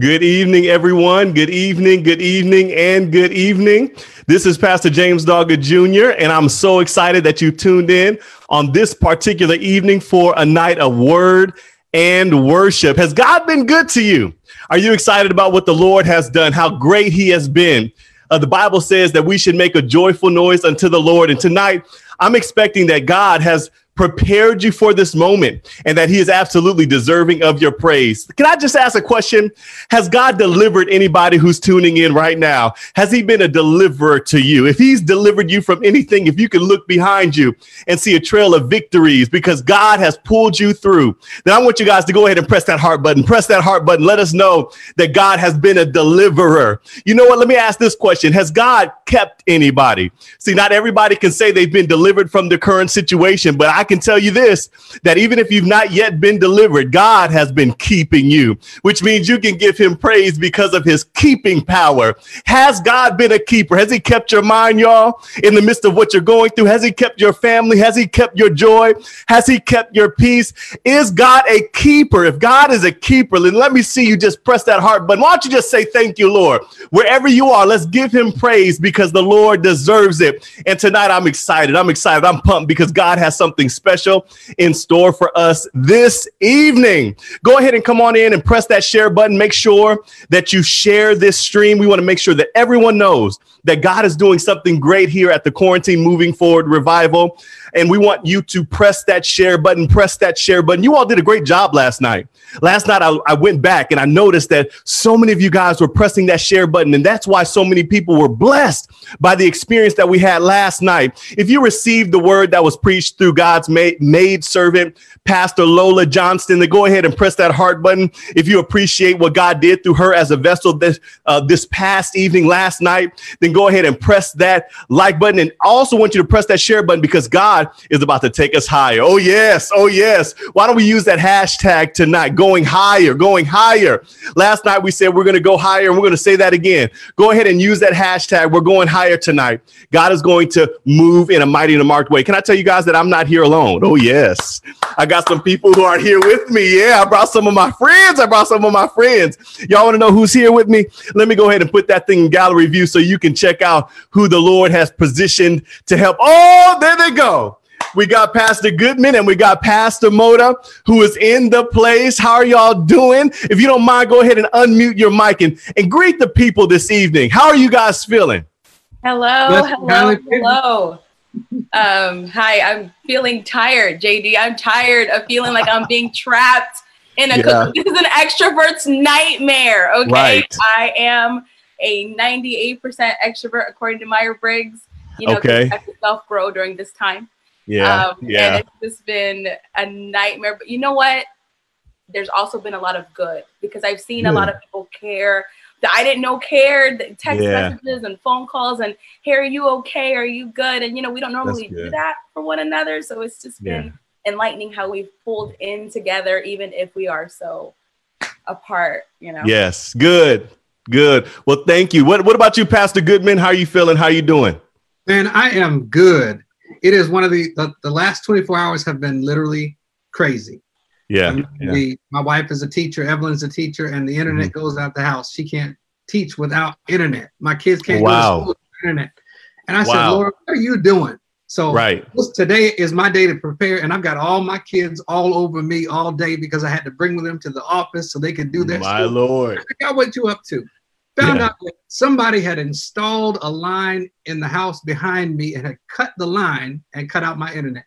Good evening, everyone. Good evening, good evening, and good evening. This is Pastor James Doggett Jr., and I'm so excited that you tuned in on this particular evening for a night of word and worship. Has God been good to you? Are you excited about what the Lord has done, how great He has been? Uh, the Bible says that we should make a joyful noise unto the Lord. And tonight, I'm expecting that God has prepared you for this moment and that he is absolutely deserving of your praise. Can I just ask a question? Has God delivered anybody who's tuning in right now? Has he been a deliverer to you? If he's delivered you from anything, if you can look behind you and see a trail of victories because God has pulled you through, then I want you guys to go ahead and press that heart button. Press that heart button. Let us know that God has been a deliverer. You know what? Let me ask this question. Has God kept anybody? See, not everybody can say they've been delivered from the current situation, but I can tell you this that even if you've not yet been delivered, God has been keeping you, which means you can give him praise because of his keeping power. Has God been a keeper? Has he kept your mind, y'all, in the midst of what you're going through? Has he kept your family? Has he kept your joy? Has he kept your peace? Is God a keeper? If God is a keeper, then let me see you just press that heart button. Why don't you just say thank you, Lord? Wherever you are, let's give him praise because the Lord deserves it. And tonight I'm excited. I'm excited. I'm pumped because God has something special in store for us this evening. Go ahead and come on in and press that share button. Make sure that you share this stream. We want to make sure that everyone knows that God is doing something great here at the Quarantine Moving Forward Revival. And we want you to press that share button, press that share button. You all did a great job last night. Last night, I, I went back and I noticed that so many of you guys were pressing that share button. And that's why so many people were blessed by the experience that we had last night. If you received the word that was preached through God's maid, servant, Pastor Lola Johnston, then go ahead and press that heart button. If you appreciate what God did through her as a vessel this, uh, this past evening, last night, then go ahead and press that like button. And I also want you to press that share button because God is about to take us higher. Oh, yes. Oh, yes. Why don't we use that hashtag tonight? Going higher, going higher. Last night we said we're going to go higher and we're going to say that again. Go ahead and use that hashtag. We're going higher tonight. God is going to move in a mighty and a marked way. Can I tell you guys that I'm not here alone? Oh, yes. I got some people who are here with me. Yeah, I brought some of my friends. I brought some of my friends. Y'all want to know who's here with me? Let me go ahead and put that thing in gallery view so you can check out who the Lord has positioned to help. Oh, there they go. We got Pastor Goodman and we got Pastor Moda who is in the place. How are y'all doing? If you don't mind, go ahead and unmute your mic and, and greet the people this evening. How are you guys feeling? Hello, hello, hello. Um, hi, I'm feeling tired, JD. I'm tired of feeling like I'm being trapped in a yeah. this is an extrovert's nightmare. Okay. Right. I am a 98% extrovert according to Meyer Briggs. You know, okay. self grow during this time. Yeah. Um, yeah. And it's just been a nightmare. But you know what? There's also been a lot of good because I've seen a lot of people care that I didn't know cared, text yeah. messages and phone calls and hey, are you okay? Are you good? And you know, we don't normally do that for one another. So it's just been yeah. enlightening how we've pulled in together, even if we are so apart, you know. Yes, good. Good. Well, thank you. What what about you, Pastor Goodman? How are you feeling? How are you doing? Man, I am good. It is one of the the, the last 24 hours have been literally crazy. Yeah, yeah. my wife is a teacher, Evelyn's a teacher, and the internet mm-hmm. goes out the house. She can't teach without internet. My kids can't wow. go to school without internet. And I wow. said, Lord, what are you doing? So right. today is my day to prepare, and I've got all my kids all over me all day because I had to bring them to the office so they could do their. My school. Lord, I got what you up to. Found yeah. out that somebody had installed a line in the house behind me and had cut the line and cut out my internet.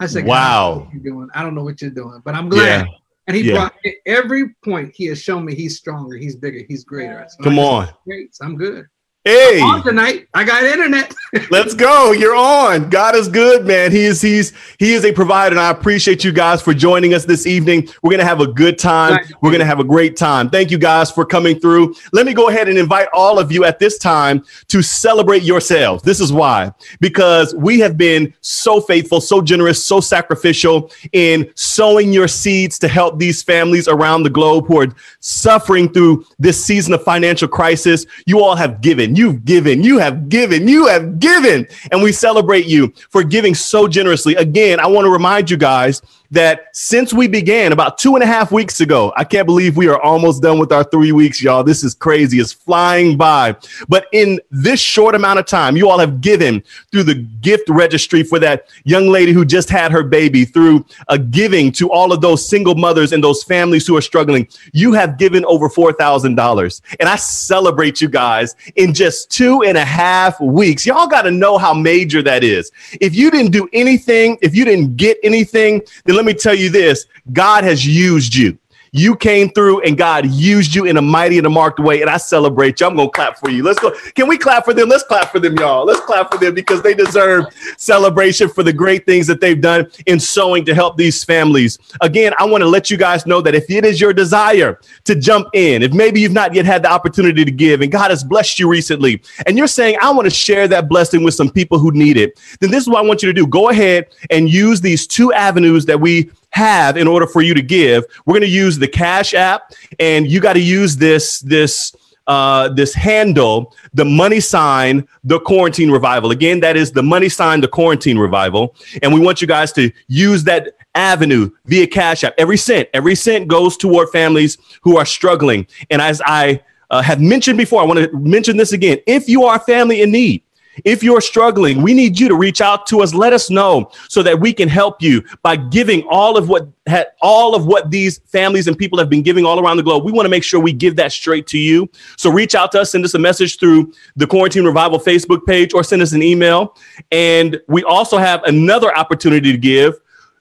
I said, "Wow, you're doing? I don't know what you're doing, but I'm glad." Yeah. And he yeah. brought every point he has shown me he's stronger, he's bigger, he's greater. So Come on, great. So I'm good. Hey, tonight I got internet. Let's go. You're on. God is good, man. He is he's he is a provider, and I appreciate you guys for joining us this evening. We're gonna have a good time. We're gonna have a great time. Thank you guys for coming through. Let me go ahead and invite all of you at this time to celebrate yourselves. This is why because we have been so faithful, so generous, so sacrificial in sowing your seeds to help these families around the globe who are suffering through this season of financial crisis. You all have given you've given, you have given, you have given. And we celebrate you for giving so generously. Again, I want to remind you guys that since we began about two and a half weeks ago, I can't believe we are almost done with our three weeks, y'all. This is crazy. It's flying by. But in this short amount of time, you all have given through the gift registry for that young lady who just had her baby, through a giving to all of those single mothers and those families who are struggling. You have given over $4,000. And I celebrate you guys in just two and a half weeks. Y'all got to know how major that is. If you didn't do anything, if you didn't get anything, then let me tell you this God has used you. You came through and God used you in a mighty and a marked way. And I celebrate you. I'm going to clap for you. Let's go. Can we clap for them? Let's clap for them, y'all. Let's clap for them because they deserve celebration for the great things that they've done in sowing to help these families. Again, I want to let you guys know that if it is your desire to jump in, if maybe you've not yet had the opportunity to give and God has blessed you recently, and you're saying, I want to share that blessing with some people who need it, then this is what I want you to do. Go ahead and use these two avenues that we have in order for you to give. We're going to use the Cash App, and you got to use this this uh, this handle, the money sign, the quarantine revival. Again, that is the money sign, the quarantine revival, and we want you guys to use that avenue via Cash App. Every cent, every cent goes toward families who are struggling. And as I uh, have mentioned before, I want to mention this again. If you are a family in need, if you're struggling, we need you to reach out to us. Let us know so that we can help you by giving all of what ha- all of what these families and people have been giving all around the globe. We want to make sure we give that straight to you. So reach out to us, send us a message through the Quarantine Revival Facebook page, or send us an email. And we also have another opportunity to give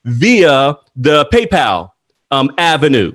via the PayPal um, avenue.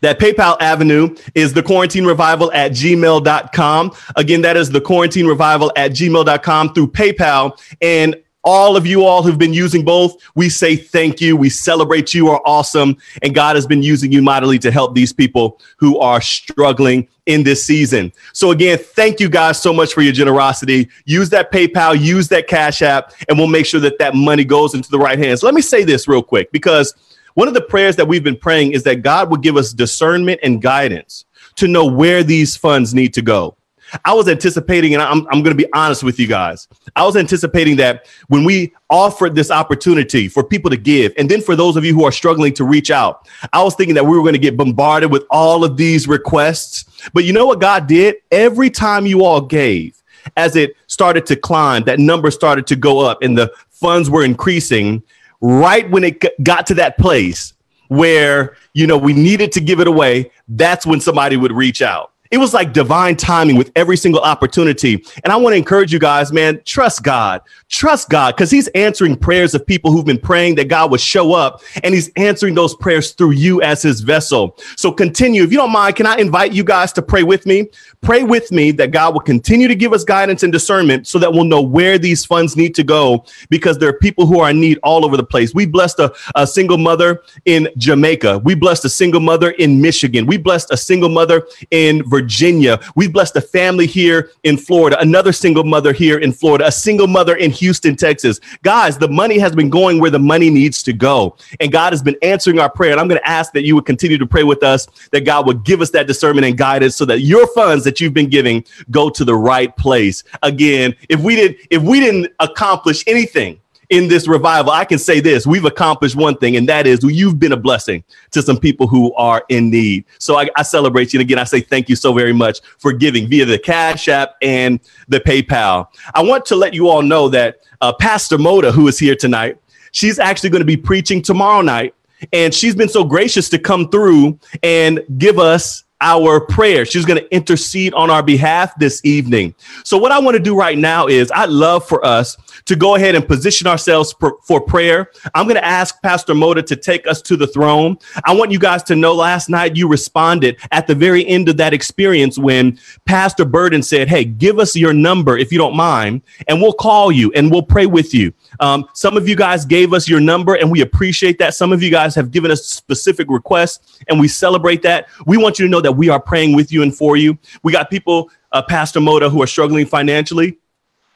That PayPal avenue is the quarantine revival at gmail.com. Again, that is the quarantine revival at gmail.com through PayPal. And all of you all who've been using both, we say thank you. We celebrate you are awesome. And God has been using you mightily to help these people who are struggling in this season. So again, thank you guys so much for your generosity. Use that PayPal, use that Cash App, and we'll make sure that that money goes into the right hands. Let me say this real quick because one of the prayers that we've been praying is that God would give us discernment and guidance to know where these funds need to go. I was anticipating, and I'm, I'm going to be honest with you guys. I was anticipating that when we offered this opportunity for people to give, and then for those of you who are struggling to reach out, I was thinking that we were going to get bombarded with all of these requests. But you know what God did? Every time you all gave, as it started to climb, that number started to go up, and the funds were increasing right when it got to that place where you know we needed to give it away that's when somebody would reach out it was like divine timing with every single opportunity. And I want to encourage you guys, man, trust God. Trust God because He's answering prayers of people who've been praying that God would show up and He's answering those prayers through you as His vessel. So continue. If you don't mind, can I invite you guys to pray with me? Pray with me that God will continue to give us guidance and discernment so that we'll know where these funds need to go because there are people who are in need all over the place. We blessed a, a single mother in Jamaica. We blessed a single mother in Michigan. We blessed a single mother in Virginia. Virginia. We've blessed a family here in Florida, another single mother here in Florida, a single mother in Houston, Texas. Guys, the money has been going where the money needs to go. And God has been answering our prayer. And I'm going to ask that you would continue to pray with us, that God would give us that discernment and guidance so that your funds that you've been giving go to the right place. Again, if we didn't, if we didn't accomplish anything in this revival, I can say this we've accomplished one thing, and that is you've been a blessing to some people who are in need. So I, I celebrate you. And again, I say thank you so very much for giving via the Cash App and the PayPal. I want to let you all know that uh, Pastor Moda, who is here tonight, she's actually going to be preaching tomorrow night. And she's been so gracious to come through and give us our prayer. She's going to intercede on our behalf this evening. So, what I want to do right now is I'd love for us to go ahead and position ourselves for, prayer. I'm going to ask Pastor Moda to take us to the throne. I want you guys to know last night you responded at the very end of that experience when Pastor Burden said, Hey, give us your number if you don't mind, and we'll call you and we'll pray with you. Um, some of you guys gave us your number, and we appreciate that. Some of you guys have given us specific requests, and we celebrate that. We want you to know that we are praying with you and for you. We got people, uh, Pastor Moda, who are struggling financially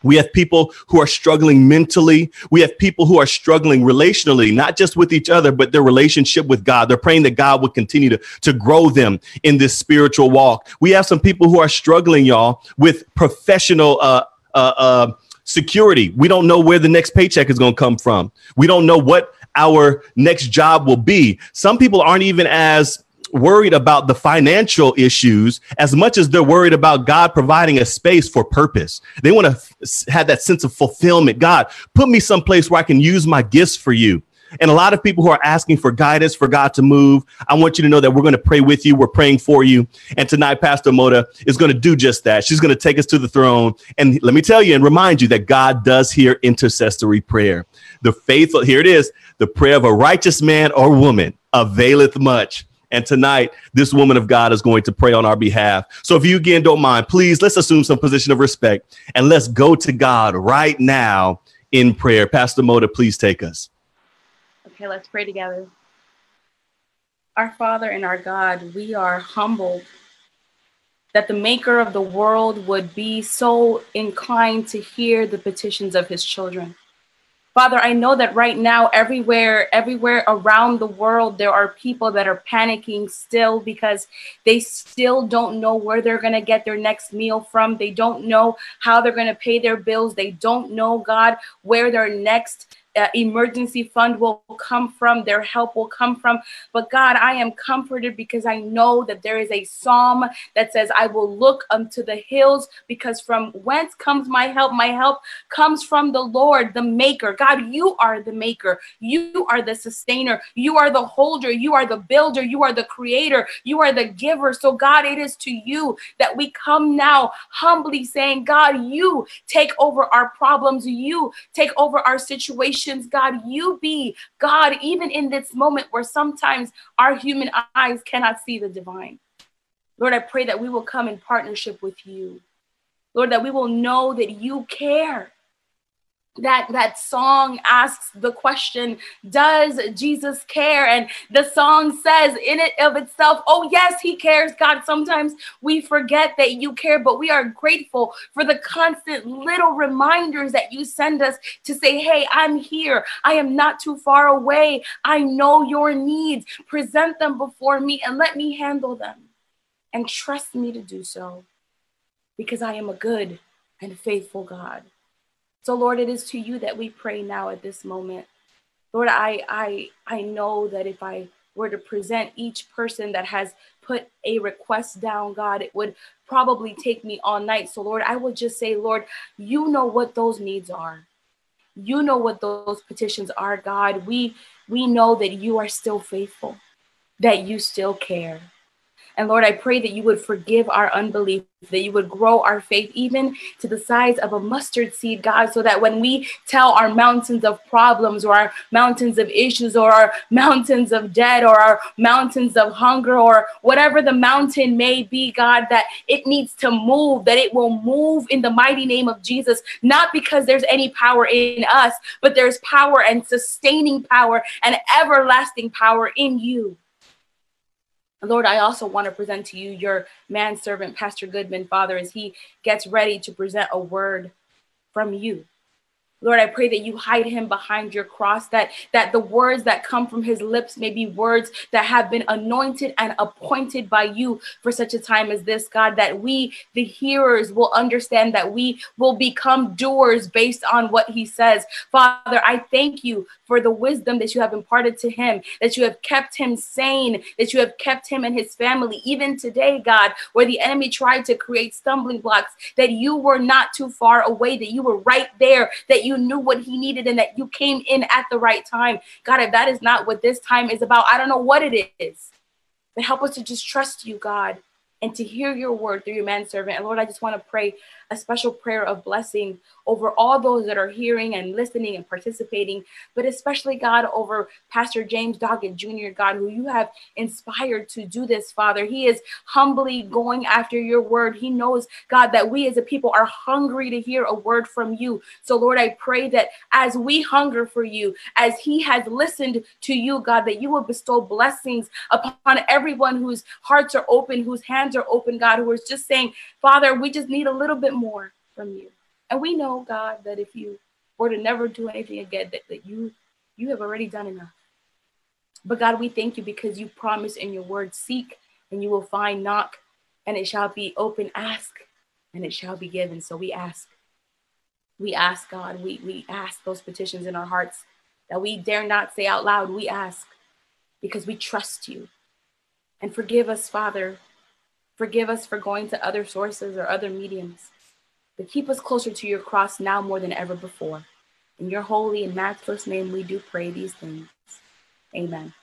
We have people who are struggling mentally. We have people who are struggling relationally, not just with each other, but their relationship with God. They're praying that God would continue to, to grow them in this spiritual walk. We have some people who are struggling, y'all, with professional uh, uh, uh, security. We don't know where the next paycheck is going to come from. We don't know what our next job will be. Some people aren't even as worried about the financial issues as much as they're worried about God providing a space for purpose. They want to f- have that sense of fulfillment. God, put me someplace where I can use my gifts for you. And a lot of people who are asking for guidance for God to move, I want you to know that we're going to pray with you. We're praying for you. And tonight, Pastor Moda is going to do just that. She's going to take us to the throne. And let me tell you and remind you that God does hear intercessory prayer. The faithful, here it is, the prayer of a righteous man or woman availeth much. And tonight, this woman of God is going to pray on our behalf. So if you again don't mind, please let's assume some position of respect and let's go to God right now in prayer. Pastor Moda, please take us. Okay, let's pray together. Our Father and our God, we are humbled that the maker of the world would be so inclined to hear the petitions of his children. Father, I know that right now, everywhere, everywhere around the world, there are people that are panicking still because they still don't know where they're going to get their next meal from. They don't know how they're going to pay their bills. They don't know, God, where their next uh, emergency fund will come from, their help will come from. But God, I am comforted because I know that there is a psalm that says, I will look unto the hills because from whence comes my help? My help comes from the Lord, the maker. God, you are the maker. You are the sustainer. You are the holder. You are the builder. You are the creator. You are the giver. So, God, it is to you that we come now humbly saying, God, you take over our problems. You take over our situation God, you be God, even in this moment where sometimes our human eyes cannot see the divine. Lord, I pray that we will come in partnership with you. Lord, that we will know that you care that that song asks the question does jesus care? And the song says in it of itself oh yes he cares god. Sometimes we forget that you care but we are grateful for the constant little reminders that you send us to say hey i'm here. I am not too far away. I know your needs. Present them before me and let me handle them. And trust me to do so because i am a good and faithful god so, Lord, it is to you that we pray now at this moment. Lord, I I I know that if I were to present each person that has put a request down, God, it would probably take me all night. So, Lord, I will just say, Lord, you know what those needs are. You know what those petitions are, God. We we know that you are still faithful, that you still care. And Lord, I pray that you would forgive our unbelief, that you would grow our faith even to the size of a mustard seed, God, so that when we tell our mountains of problems or our mountains of issues or our mountains of debt or our mountains of hunger or whatever the mountain may be, God, that it needs to move, that it will move in the mighty name of Jesus, not because there's any power in us, but there's power and sustaining power and everlasting power in you. Lord, I also want to present to you your manservant, Pastor Goodman, Father, as he gets ready to present a word from you. Lord, I pray that you hide him behind your cross, that, that the words that come from his lips may be words that have been anointed and appointed by you for such a time as this, God, that we, the hearers, will understand that we will become doers based on what he says. Father, I thank you for the wisdom that you have imparted to him, that you have kept him sane, that you have kept him and his family, even today, God, where the enemy tried to create stumbling blocks, that you were not too far away, that you were right there, that you you knew what he needed and that you came in at the right time. God, if that is not what this time is about, I don't know what it is. But help us to just trust you, God, and to hear your word through your manservant. And Lord, I just want to pray a special prayer of blessing over all those that are hearing and listening and participating, but especially, God, over Pastor James Doggett Jr., God, who you have inspired to do this, Father. He is humbly going after your word. He knows, God, that we as a people are hungry to hear a word from you. So, Lord, I pray that as we hunger for you, as he has listened to you, God, that you will bestow blessings upon everyone whose hearts are open, whose hands are open, God, who is just saying, Father, we just need a little bit more from you. And we know, God, that if you were to never do anything again, that, that you you have already done enough. But God, we thank you because you promise in your word, seek and you will find, knock, and it shall be open, ask, and it shall be given. So we ask. We ask, God, we, we ask those petitions in our hearts that we dare not say out loud. We ask because we trust you. And forgive us, Father. Forgive us for going to other sources or other mediums. But keep us closer to your cross now more than ever before. In your holy and matchless name, we do pray these things. Amen.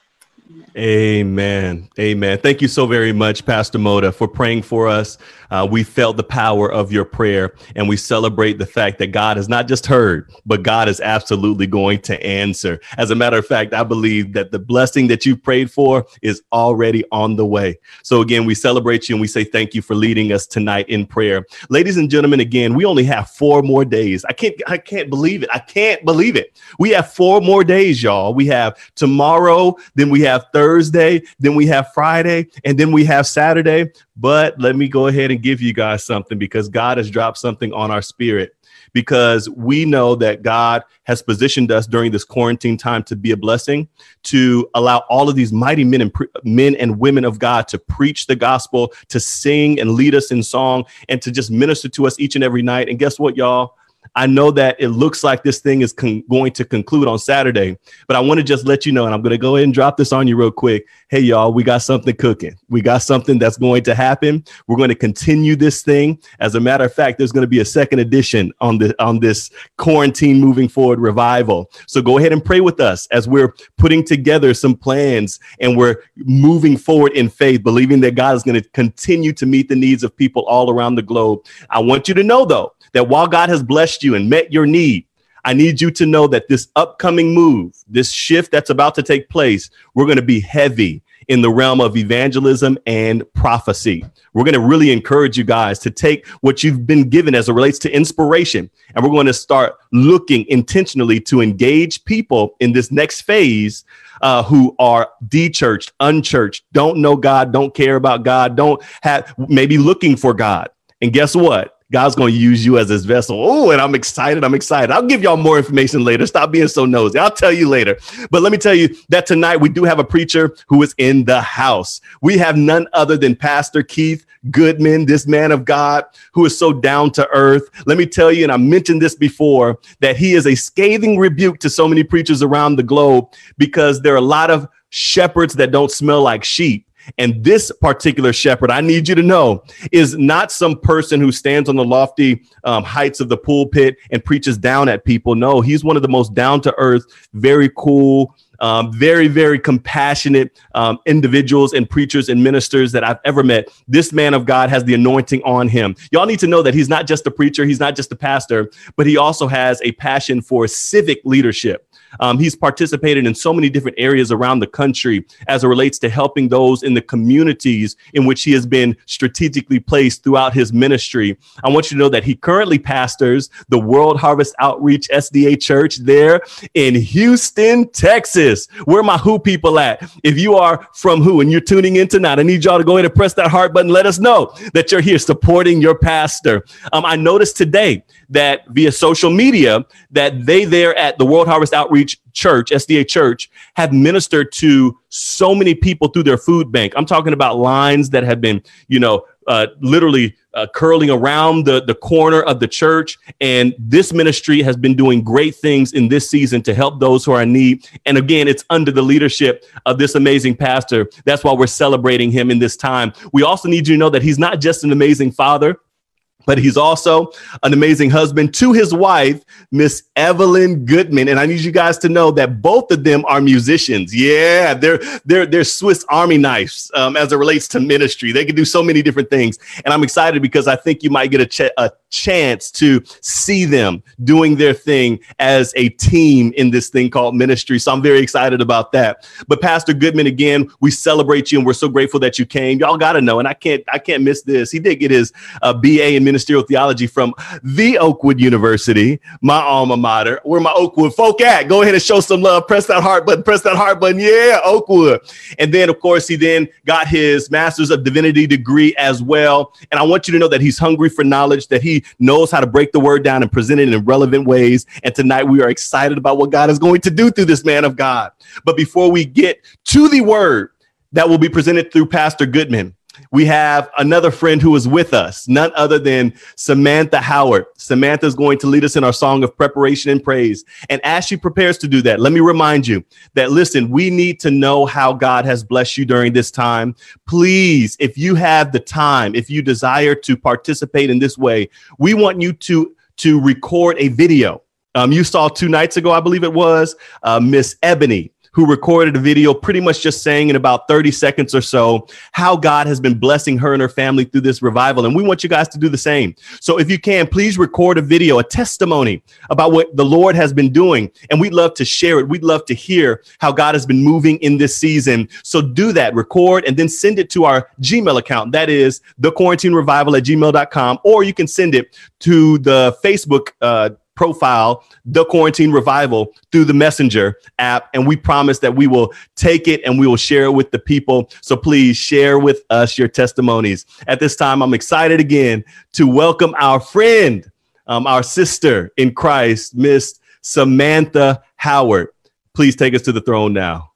Amen. Amen. Thank you so very much, Pastor Moda, for praying for us. Uh, we felt the power of your prayer, and we celebrate the fact that God has not just heard, but God is absolutely going to answer. As a matter of fact, I believe that the blessing that you prayed for is already on the way. So, again, we celebrate you and we say thank you for leading us tonight in prayer. Ladies and gentlemen, again, we only have four more days. I can't, I can't believe it. I can't believe it. We have four more days, y'all. We have tomorrow, then we have Thursday, then we have Friday, and then we have Saturday. But let me go ahead and give you guys something because God has dropped something on our spirit. Because we know that God has positioned us during this quarantine time to be a blessing, to allow all of these mighty men and pre- men and women of God to preach the gospel, to sing and lead us in song, and to just minister to us each and every night. And guess what, y'all? I know that it looks like this thing is con- going to conclude on Saturday, but I want to just let you know, and I'm going to go ahead and drop this on you real quick. Hey, y'all, we got something cooking. We got something that's going to happen. We're going to continue this thing. As a matter of fact, there's going to be a second edition on the on this quarantine moving forward revival. So go ahead and pray with us as we're putting together some plans and we're moving forward in faith, believing that God is going to continue to meet the needs of people all around the globe. I want you to know, though, that while God has blessed you and met your need, I need you to know that this upcoming move, this shift that's about to take place, we're going to be heavy in the realm of evangelism and prophecy. We're going to really encourage you guys to take what you've been given as it relates to inspiration, and we're going to start looking intentionally to engage people in this next phase uh, who are de-churched, unchurched, don't know God, don't care about God, don't have maybe looking for God. And guess what? God's going to use you as his vessel. Oh, and I'm excited. I'm excited. I'll give y'all more information later. Stop being so nosy. I'll tell you later. But let me tell you that tonight we do have a preacher who is in the house. We have none other than Pastor Keith Goodman, this man of God who is so down to earth. Let me tell you, and I mentioned this before, that he is a scathing rebuke to so many preachers around the globe because there are a lot of shepherds that don't smell like sheep and this particular shepherd, I need you to know, is not some person who stands on the lofty um, heights of the pulpit and preaches down at people. No, he's one of the most down to earth, very cool, um, very, very compassionate um, individuals and preachers and ministers that I've ever met. This man of God has the anointing on him. Y'all need to know that he's not just a preacher, he's not just a pastor, but he also has a passion for civic leadership. Um, he's participated in so many different areas around the country as it relates to helping those in the communities in which he has been strategically placed throughout his ministry. I want you to know that he currently pastors the World Harvest Outreach SDA Church there in Houston, Texas. Where my who people at? If you are from who and you're tuning in tonight, I need y'all to go ahead and press that heart button. Let us know that you're here supporting your pastor. Um, I noticed today that via social media that they there at the World Harvest Outreach Church, SDA Church, have ministered to so many people through their food bank. I'm talking about lines that have been, you know, uh, literally uh, curling around the, the corner of the church. And this ministry has been doing great things in this season to help those who are in need. And again, it's under the leadership of this amazing pastor. That's why we're celebrating him in this time. We also need you to know that he's not just an amazing father but he's also an amazing husband to his wife, Miss Evelyn Goodman. And I need you guys to know that both of them are musicians. Yeah, they're they're they're Swiss Army knives um, as it relates to ministry. They can do so many different things, and I'm excited because I think you might get a, ch- a chance to see them doing their thing as a team in this thing called ministry. So I'm very excited about that. But Pastor Goodman, again, we celebrate you and we're so grateful that you came. Y'all got to know, and I can't I can't miss this. He did get his uh, BA in Ministerial Theology from the Oakwood University, my alma mater. Where my Oakwood folk at? Go ahead and show some love. Press that heart button. Press that heart button. Yeah, Oakwood. And then, of course, he then got his Master's of Divinity degree as well. And I want you to know that he's hungry for knowledge, that he knows how to break the word down and present it in relevant ways. And tonight we are excited about what God is going to do through this man of God. But before we get to the word that will be presented through Pastor Goodman, we have another friend who is with us, none other than Samantha Howard. Samantha is going to lead us in our song of preparation and praise. And as she prepares to do that, let me remind you that listen, we need to know how God has blessed you during this time. Please, if you have the time, if you desire to participate in this way, we want you to to record a video. Um, you saw two nights ago, I believe it was, uh, Miss Ebony who recorded a video pretty much just saying in about 30 seconds or so how God has been blessing her and her family through this revival. And we want you guys to do the same. So if you can, please record a video, a testimony about what the Lord has been doing. And we'd love to share it. We'd love to hear how God has been moving in this season. So do that, record, and then send it to our Gmail account. That is the quarantine revival at gmail.com, or you can send it to the Facebook uh, profile the quarantine revival through the messenger app and we promise that we will take it and we will share it with the people. So please share with us your testimonies. At this time i'm excited again to welcome our friend um, our sister in christ miss samantha howard. Please take us to the throne now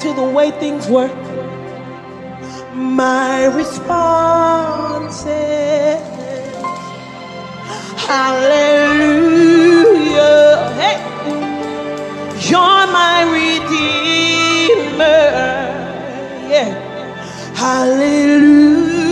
to the way things were. My response is Hallelujah. Hey, you're my redeemer. Yeah. Hallelujah.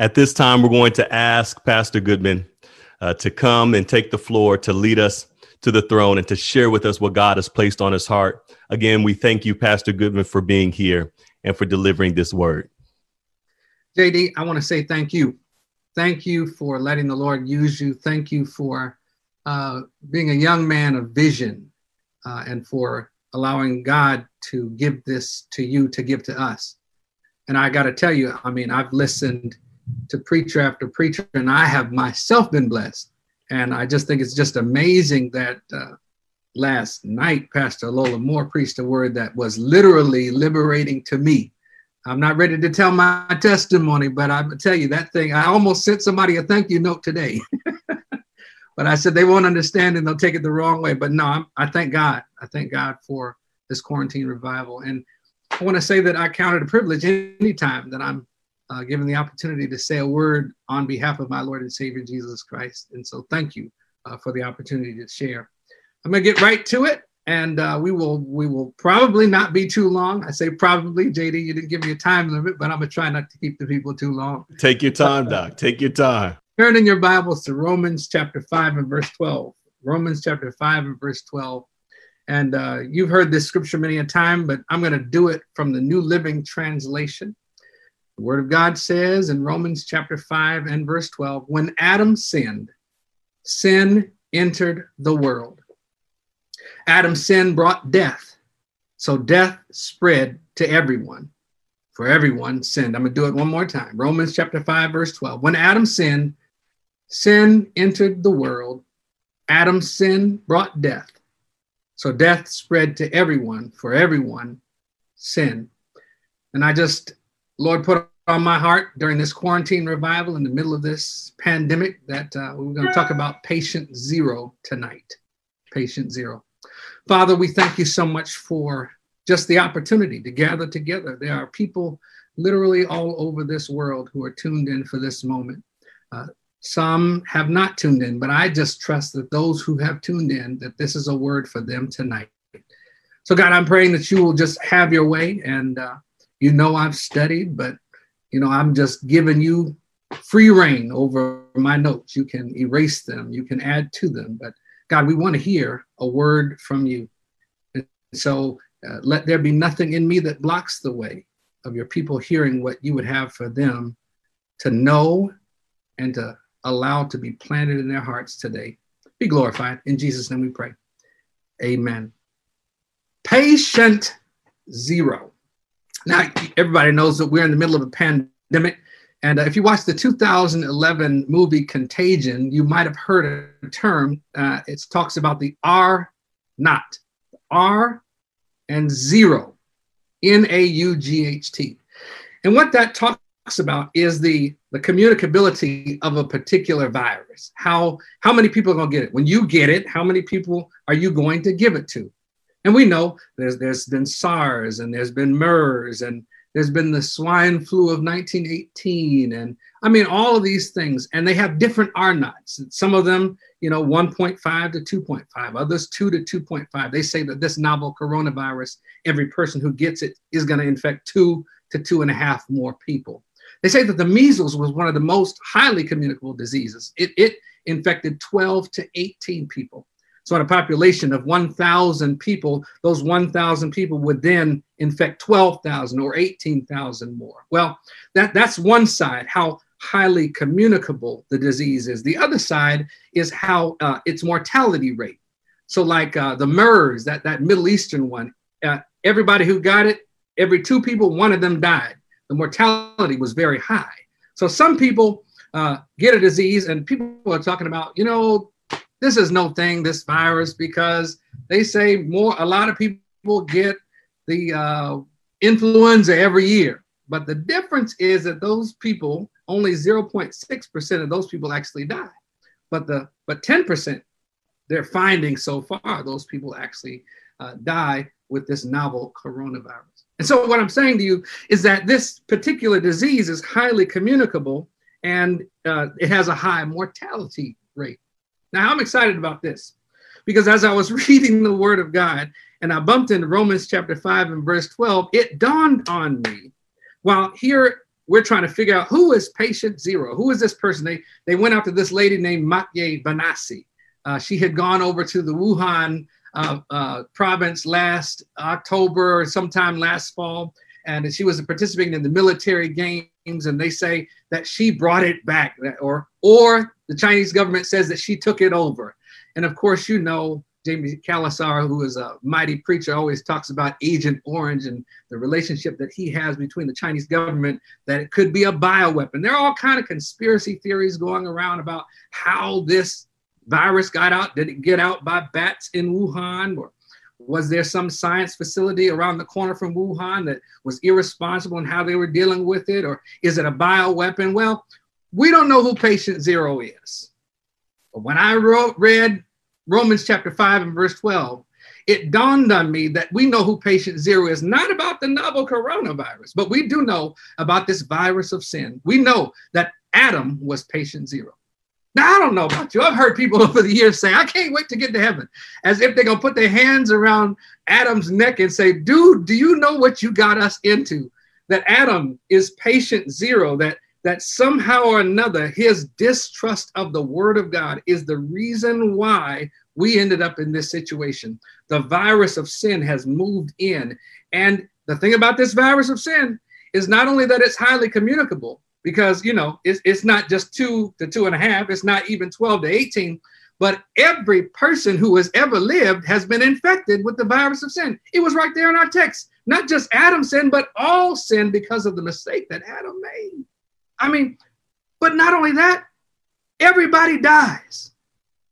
At this time, we're going to ask Pastor Goodman uh, to come and take the floor to lead us to the throne and to share with us what God has placed on his heart. Again, we thank you, Pastor Goodman, for being here and for delivering this word. JD, I want to say thank you. Thank you for letting the Lord use you. Thank you for uh, being a young man of vision uh, and for allowing God to give this to you to give to us. And I got to tell you, I mean, I've listened to preacher after preacher, and I have myself been blessed. And I just think it's just amazing that uh, last night, Pastor Lola Moore preached a word that was literally liberating to me. I'm not ready to tell my testimony, but I tell you that thing, I almost sent somebody a thank you note today. but I said they won't understand and they'll take it the wrong way. But no, I'm, I thank God. I thank God for this quarantine revival. And I want to say that I count it a privilege anytime that I'm uh, given the opportunity to say a word on behalf of my Lord and Savior Jesus Christ. And so thank you uh, for the opportunity to share. I'm going to get right to it. And uh, we will we will probably not be too long. I say probably, JD. You didn't give me a time limit, but I'm gonna try not to keep the people too long. Take your time, Doc. Take your time. Turn in your Bibles to Romans chapter five and verse twelve. Romans chapter five and verse twelve. And uh, you've heard this scripture many a time, but I'm going to do it from the New Living Translation. The Word of God says in Romans chapter 5 and verse 12 when Adam sinned, sin entered the world. Adam's sin brought death. So death spread to everyone. For everyone sinned. I'm going to do it one more time. Romans chapter 5, verse 12. When Adam sinned, sin entered the world. Adam's sin brought death. So death spread to everyone, for everyone sinned. And I just, Lord, put on my heart during this quarantine revival in the middle of this pandemic that uh, we're going to talk about patient zero tonight. Patient zero. Father, we thank you so much for just the opportunity to gather together. There are people literally all over this world who are tuned in for this moment. Uh, some have not tuned in, but I just trust that those who have tuned in, that this is a word for them tonight. So, God, I'm praying that you will just have your way. And uh, you know I've studied, but you know, I'm just giving you free rein over my notes. You can erase them, you can add to them. But God, we want to hear a word from you. And so uh, let there be nothing in me that blocks the way of your people hearing what you would have for them to know and to allow to be planted in their hearts today. Be glorified. In Jesus' name we pray. Amen. Patient zero. Now, everybody knows that we're in the middle of a pandemic. And uh, if you watch the 2011 movie Contagion, you might have heard a term. Uh, it talks about the R naught, R and zero, N A U G H T. And what that talks about is the, the communicability of a particular virus. How, how many people are going to get it? When you get it, how many people are you going to give it to? And we know there's there's been SARS and there's been MERS and there's been the swine flu of 1918 and I mean all of these things and they have different R naughts. Some of them, you know, 1.5 to 2.5, others 2 to 2.5. They say that this novel coronavirus, every person who gets it is going to infect two to two and a half more people. They say that the measles was one of the most highly communicable diseases. It, it infected 12 to 18 people. So, in a population of 1,000 people, those 1,000 people would then infect 12,000 or 18,000 more. Well, that, that's one side, how highly communicable the disease is. The other side is how uh, its mortality rate. So, like uh, the MERS, that, that Middle Eastern one, uh, everybody who got it, every two people, one of them died. The mortality was very high. So, some people uh, get a disease, and people are talking about, you know, this is no thing, this virus, because they say more, a lot of people get the uh, influenza every year. But the difference is that those people, only 0.6% of those people actually die. But the but 10% they're finding so far, those people actually uh, die with this novel coronavirus. And so what I'm saying to you is that this particular disease is highly communicable and uh, it has a high mortality rate. Now, I'm excited about this because as I was reading the Word of God and I bumped into Romans chapter 5 and verse 12, it dawned on me while here we're trying to figure out who is patient zero. Who is this person? They they went after this lady named Maatje Benassi. Uh, she had gone over to the Wuhan uh, uh, province last October or sometime last fall, and she was participating in the military games. And they say that she brought it back, or or the Chinese government says that she took it over. And of course, you know Jamie Kalasar, who is a mighty preacher, always talks about Agent Orange and the relationship that he has between the Chinese government, that it could be a bioweapon. There are all kind of conspiracy theories going around about how this virus got out. Did it get out by bats in Wuhan? Or was there some science facility around the corner from Wuhan that was irresponsible in how they were dealing with it? Or is it a bioweapon? Well, we don't know who patient zero is. But when I wrote, read Romans chapter 5 and verse 12, it dawned on me that we know who patient zero is, not about the novel coronavirus, but we do know about this virus of sin. We know that Adam was patient zero. Now, I don't know about you. I've heard people over the years say, I can't wait to get to heaven, as if they're going to put their hands around Adam's neck and say, Dude, do you know what you got us into? That Adam is patient zero, that that somehow or another his distrust of the word of God is the reason why we ended up in this situation. The virus of sin has moved in. And the thing about this virus of sin is not only that it's highly communicable, because you know it's, it's not just two to two and a half, it's not even 12 to 18, but every person who has ever lived has been infected with the virus of sin. It was right there in our text. Not just Adam sin, but all sin because of the mistake that Adam made. I mean, but not only that, everybody dies.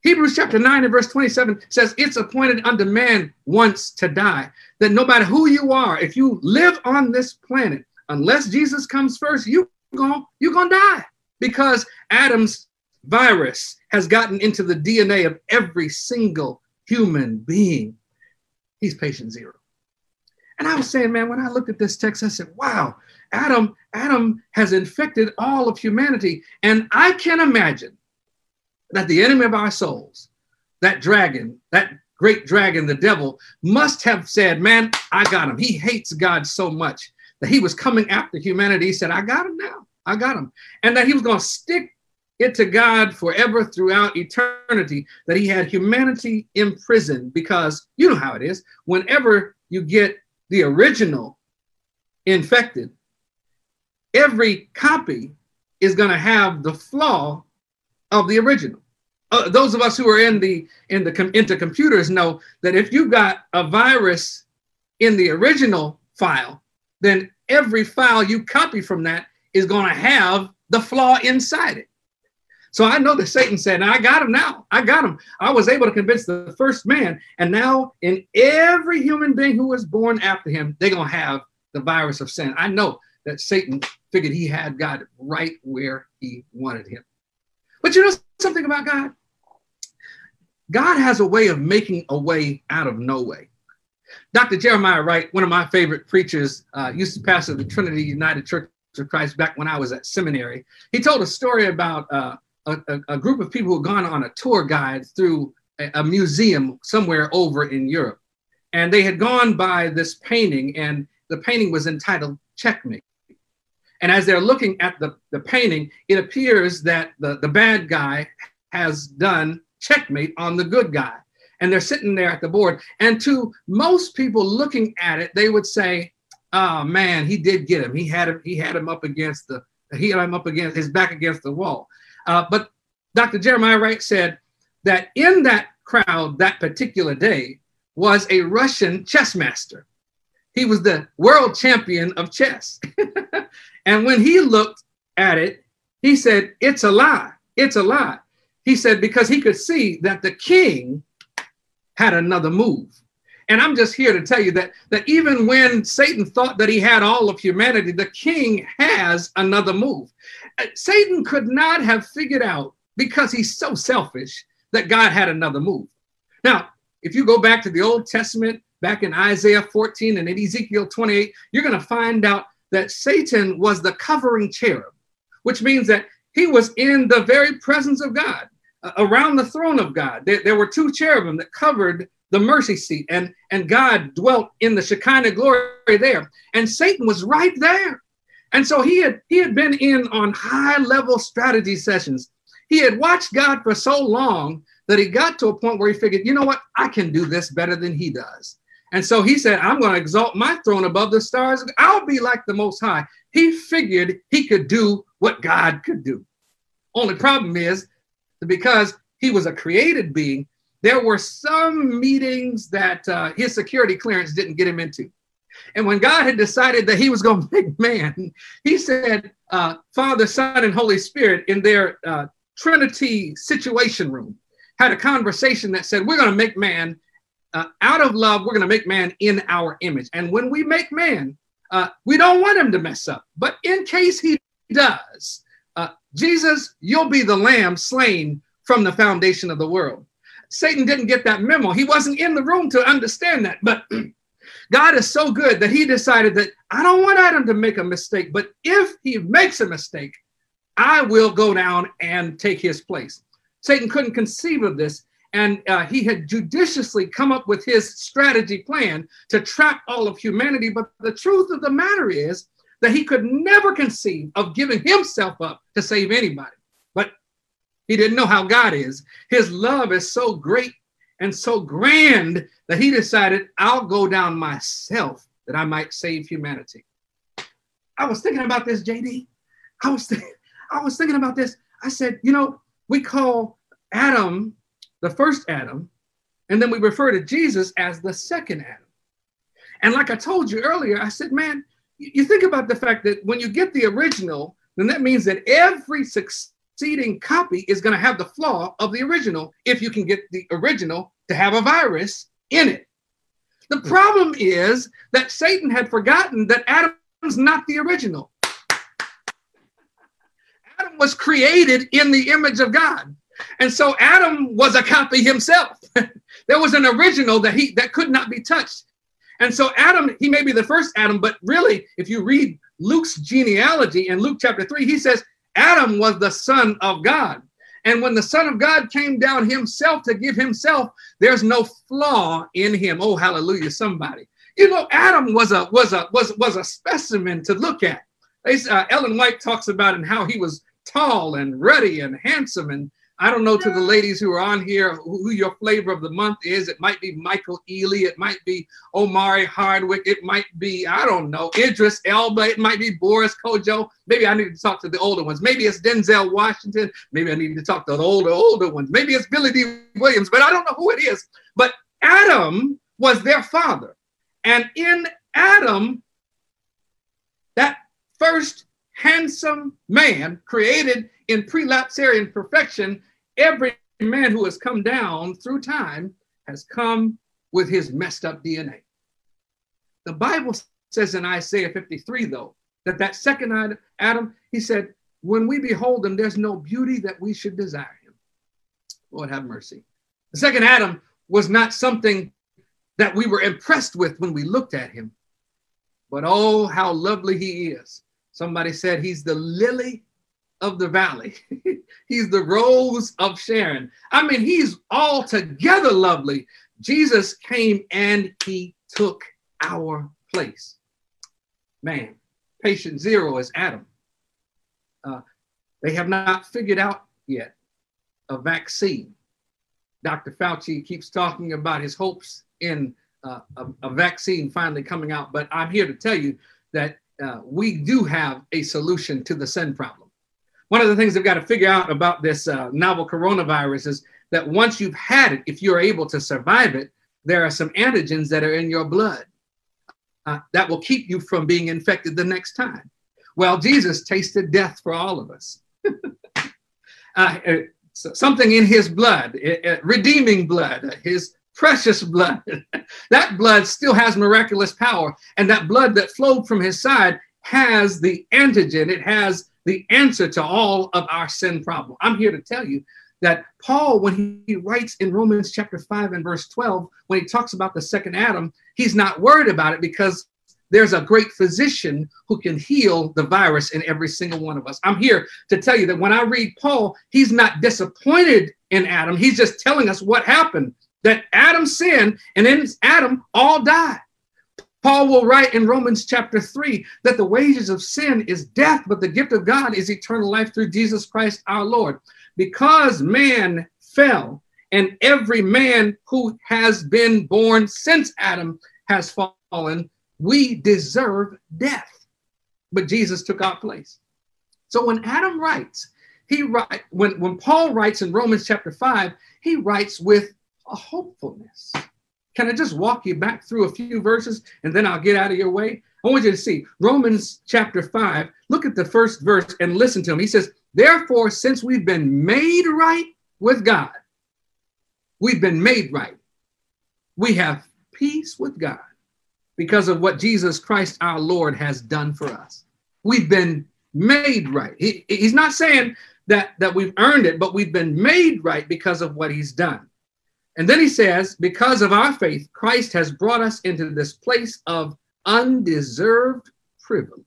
Hebrews chapter 9 and verse 27 says, It's appointed unto man once to die. That no matter who you are, if you live on this planet, unless Jesus comes first, you going you're gonna die. Because Adam's virus has gotten into the DNA of every single human being. He's patient zero. And I was saying, man, when I looked at this text, I said, wow, Adam, Adam has infected all of humanity. And I can imagine that the enemy of our souls, that dragon, that great dragon, the devil, must have said, Man, I got him. He hates God so much that he was coming after humanity. He said, I got him now. I got him. And that he was going to stick it to God forever throughout eternity, that he had humanity imprisoned because you know how it is. Whenever you get the original infected, every copy is going to have the flaw of the original. Uh, those of us who are in the in the com- into computers know that if you got a virus in the original file, then every file you copy from that is going to have the flaw inside it. So I know that Satan said, I got him now. I got him. I was able to convince the first man. And now, in every human being who was born after him, they're going to have the virus of sin. I know that Satan figured he had God right where he wanted him. But you know something about God? God has a way of making a way out of no way. Dr. Jeremiah Wright, one of my favorite preachers, uh, used to pastor the Trinity United Church of Christ back when I was at seminary. He told a story about uh, a, a, group of people who had gone on a tour guide through a, a museum somewhere over in Europe. And they had gone by this painting, and the painting was entitled Checkmate. And as they're looking at the, the painting, it appears that the, the bad guy has done checkmate on the good guy. And they're sitting there at the board. And to most people looking at it, they would say, Oh man, he did get him. He had him, he had him up against the he had him up against his back against the wall. Uh, but Dr. Jeremiah Wright said that in that crowd that particular day was a Russian chess master. He was the world champion of chess. And when he looked at it, he said, It's a lie. It's a lie. He said, Because he could see that the king had another move. And I'm just here to tell you that, that even when Satan thought that he had all of humanity, the king has another move. Uh, Satan could not have figured out, because he's so selfish, that God had another move. Now, if you go back to the Old Testament, back in Isaiah 14 and in Ezekiel 28, you're going to find out that Satan was the covering cherub, which means that he was in the very presence of God, uh, around the throne of God. There, there, were two cherubim that covered the mercy seat, and, and God dwelt in the Shekinah glory there. And Satan was right there. And so he had he had been in on high level strategy sessions. He had watched God for so long that he got to a point where he figured, you know what, I can do this better than he does. And so he said, I'm going to exalt my throne above the stars. I'll be like the Most High. He figured he could do what God could do. Only problem is because he was a created being, there were some meetings that uh, his security clearance didn't get him into. And when God had decided that he was going to make man, he said, uh, Father, Son, and Holy Spirit in their uh, Trinity situation room had a conversation that said, We're going to make man uh, out of love, we're going to make man in our image. And when we make man, uh, we don't want him to mess up. But in case he does, uh, Jesus, you'll be the lamb slain from the foundation of the world. Satan didn't get that memo. He wasn't in the room to understand that. But God is so good that he decided that I don't want Adam to make a mistake, but if he makes a mistake, I will go down and take his place. Satan couldn't conceive of this. And uh, he had judiciously come up with his strategy plan to trap all of humanity. But the truth of the matter is that he could never conceive of giving himself up to save anybody. But he didn't know how God is. His love is so great and so grand that he decided, I'll go down myself that I might save humanity. I was thinking about this, JD. I was, th- I was thinking about this. I said, you know, we call Adam the first Adam, and then we refer to Jesus as the second Adam. And like I told you earlier, I said, man, you think about the fact that when you get the original, then that means that every succeeding copy is going to have the flaw of the original if you can get the original to have a virus in it. The hmm. problem is that Satan had forgotten that Adam's not the original. Adam was created in the image of God. And so Adam was a copy himself. there was an original that he that could not be touched. And so Adam, he may be the first Adam, but really, if you read Luke's genealogy in Luke chapter 3, he says Adam was the son of God. And when the Son of God came down himself to give himself, there's no flaw in him. Oh, hallelujah, somebody. You know, Adam was a was a was was a specimen to look at. Uh, Ellen White talks about and how he was tall and ruddy and handsome and I don't know to the ladies who are on here who your flavor of the month is. It might be Michael Ealy. It might be Omari Hardwick. It might be, I don't know, Idris Elba. It might be Boris Kodjoe. Maybe I need to talk to the older ones. Maybe it's Denzel Washington. Maybe I need to talk to the older, older ones. Maybe it's Billy Dee Williams, but I don't know who it is. But Adam was their father. And in Adam, that first handsome man created in prelapsarian perfection every man who has come down through time has come with his messed up DNA. The Bible says in Isaiah 53, though, that that second Adam, he said, when we behold him, there's no beauty that we should desire him. Lord have mercy. The second Adam was not something that we were impressed with when we looked at him, but oh, how lovely he is. Somebody said he's the lily of the valley. he's the rose of Sharon. I mean, he's altogether lovely. Jesus came and he took our place. Man, patient zero is Adam. Uh, they have not figured out yet a vaccine. Dr. Fauci keeps talking about his hopes in uh, a, a, vaccine finally coming out, but I'm here to tell you that uh, we do have a solution to the sin problem one of the things they've got to figure out about this uh, novel coronavirus is that once you've had it, if you're able to survive it, there are some antigens that are in your blood uh, that will keep you from being infected the next time. Well, Jesus tasted death for all of us. uh, uh something in his blood, uh, uh, redeeming blood, his precious blood. that blood still has miraculous power. And that blood that flowed from his side has the antigen, it has the answer to all of our sin problem. I'm here to tell you that Paul, when he writes in Romans chapter 5 and verse 12, when he talks about the second Adam, he's not worried about it because there's a great physician who can heal the virus in every single one of us. I'm here to tell you that when I read Paul, he's not disappointed in Adam. He's just telling us what happened that Adam sinned and in Adam all died. Paul will write in Romans chapter 3 that the wages of sin is death, but the gift of God is eternal life through Jesus Christ our Lord. Because man fell, and every man who has been born since Adam has fallen, we deserve death. But Jesus took our place. So when Adam writes, he write when, when Paul writes in Romans chapter 5, he writes with a hopefulness. Can I just walk you back through a few verses and then I'll get out of your way? I want you to see Romans chapter 5. Look at the first verse and listen to him. He says, Therefore, since we've been made right with God, we've been made right. We have peace with God because of what Jesus Christ our Lord has done for us. We've been made right. He, he's not saying that, that we've earned it, but we've been made right because of what he's done. And then he says, because of our faith, Christ has brought us into this place of undeserved privilege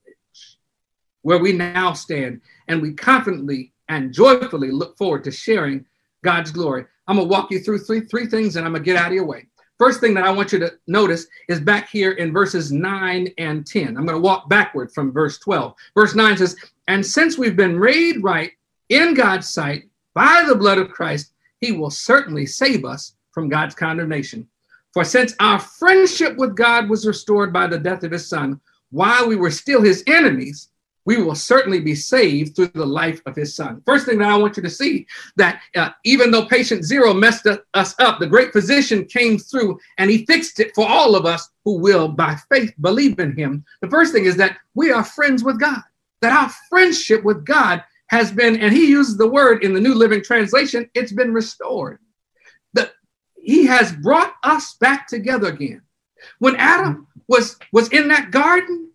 where we now stand and we confidently and joyfully look forward to sharing God's glory. I'm going to walk you through three, three things and I'm going to get out of your way. First thing that I want you to notice is back here in verses 9 and 10. I'm going to walk backward from verse 12. Verse 9 says, And since we've been made right in God's sight by the blood of Christ, he will certainly save us from God's condemnation. For since our friendship with God was restored by the death of his son, while we were still his enemies, we will certainly be saved through the life of his son. First thing that I want you to see that uh, even though patient zero messed us up, the great physician came through and he fixed it for all of us who will by faith believe in him. The first thing is that we are friends with God, that our friendship with God has been, and he uses the word in the New Living Translation, it's been restored. He has brought us back together again. When Adam was, was in that garden,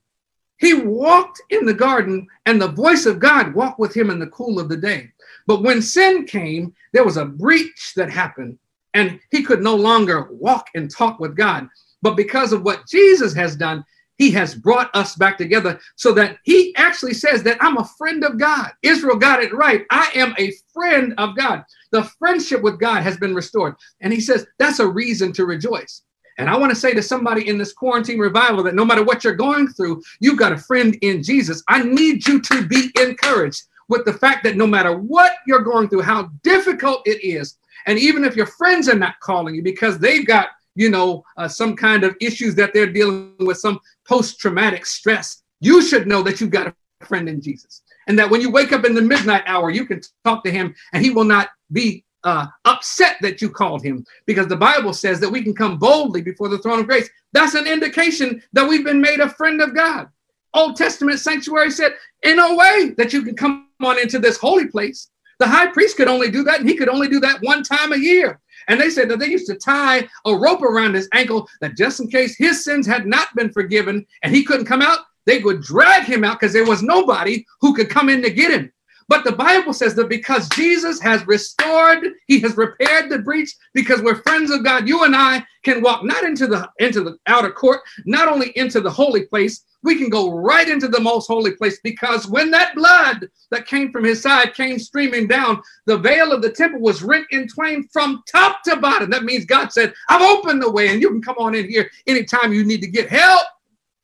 he walked in the garden, and the voice of God walked with him in the cool of the day. But when sin came, there was a breach that happened, and he could no longer walk and talk with God. But because of what Jesus has done, he has brought us back together so that he actually says that I'm a friend of God. Israel got it right. I am a friend of God. The friendship with God has been restored. And he says that's a reason to rejoice. And I want to say to somebody in this quarantine revival that no matter what you're going through, you've got a friend in Jesus. I need you to be encouraged with the fact that no matter what you're going through, how difficult it is, and even if your friends are not calling you because they've got, you know, uh, some kind of issues that they're dealing with, some post traumatic stress, you should know that you've got a friend in Jesus. And that when you wake up in the midnight hour, you can talk to him and he will not be uh, upset that you called him because the Bible says that we can come boldly before the throne of grace. That's an indication that we've been made a friend of God. Old Testament sanctuary said, in a way that you can come on into this holy place. The high priest could only do that, and he could only do that one time a year. And they said that they used to tie a rope around his ankle that just in case his sins had not been forgiven and he couldn't come out, they would drag him out because there was nobody who could come in to get him. But the Bible says that because Jesus has restored, he has repaired the breach, because we're friends of God, you and I can walk not into the into the outer court, not only into the holy place, we can go right into the most holy place because when that blood that came from his side came streaming down, the veil of the temple was rent in twain from top to bottom. That means God said, I've opened the way and you can come on in here anytime you need to get help.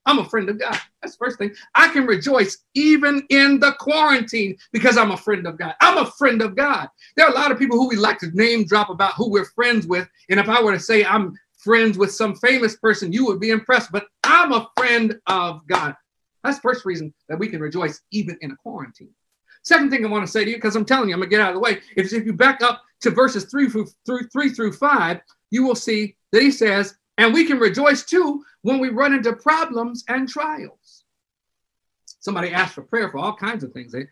I'm a friend of God. That's the first thing. I can rejoice even in the quarantine because I'm a friend of God. I'm a friend of God. There are a lot of people who we like to name drop about who we're friends with. And if I were to say I'm friends with some famous person, you would be impressed. But I'm a friend of God. That's the first reason that we can rejoice even in a quarantine. Second thing I want to say to you, because I'm telling you, I'm gonna get out of the way. If, if you back up to verses three through, through three through five, you will see that he says, and we can rejoice too when we run into problems and trials. Somebody asks for prayer for all kinds of things. They,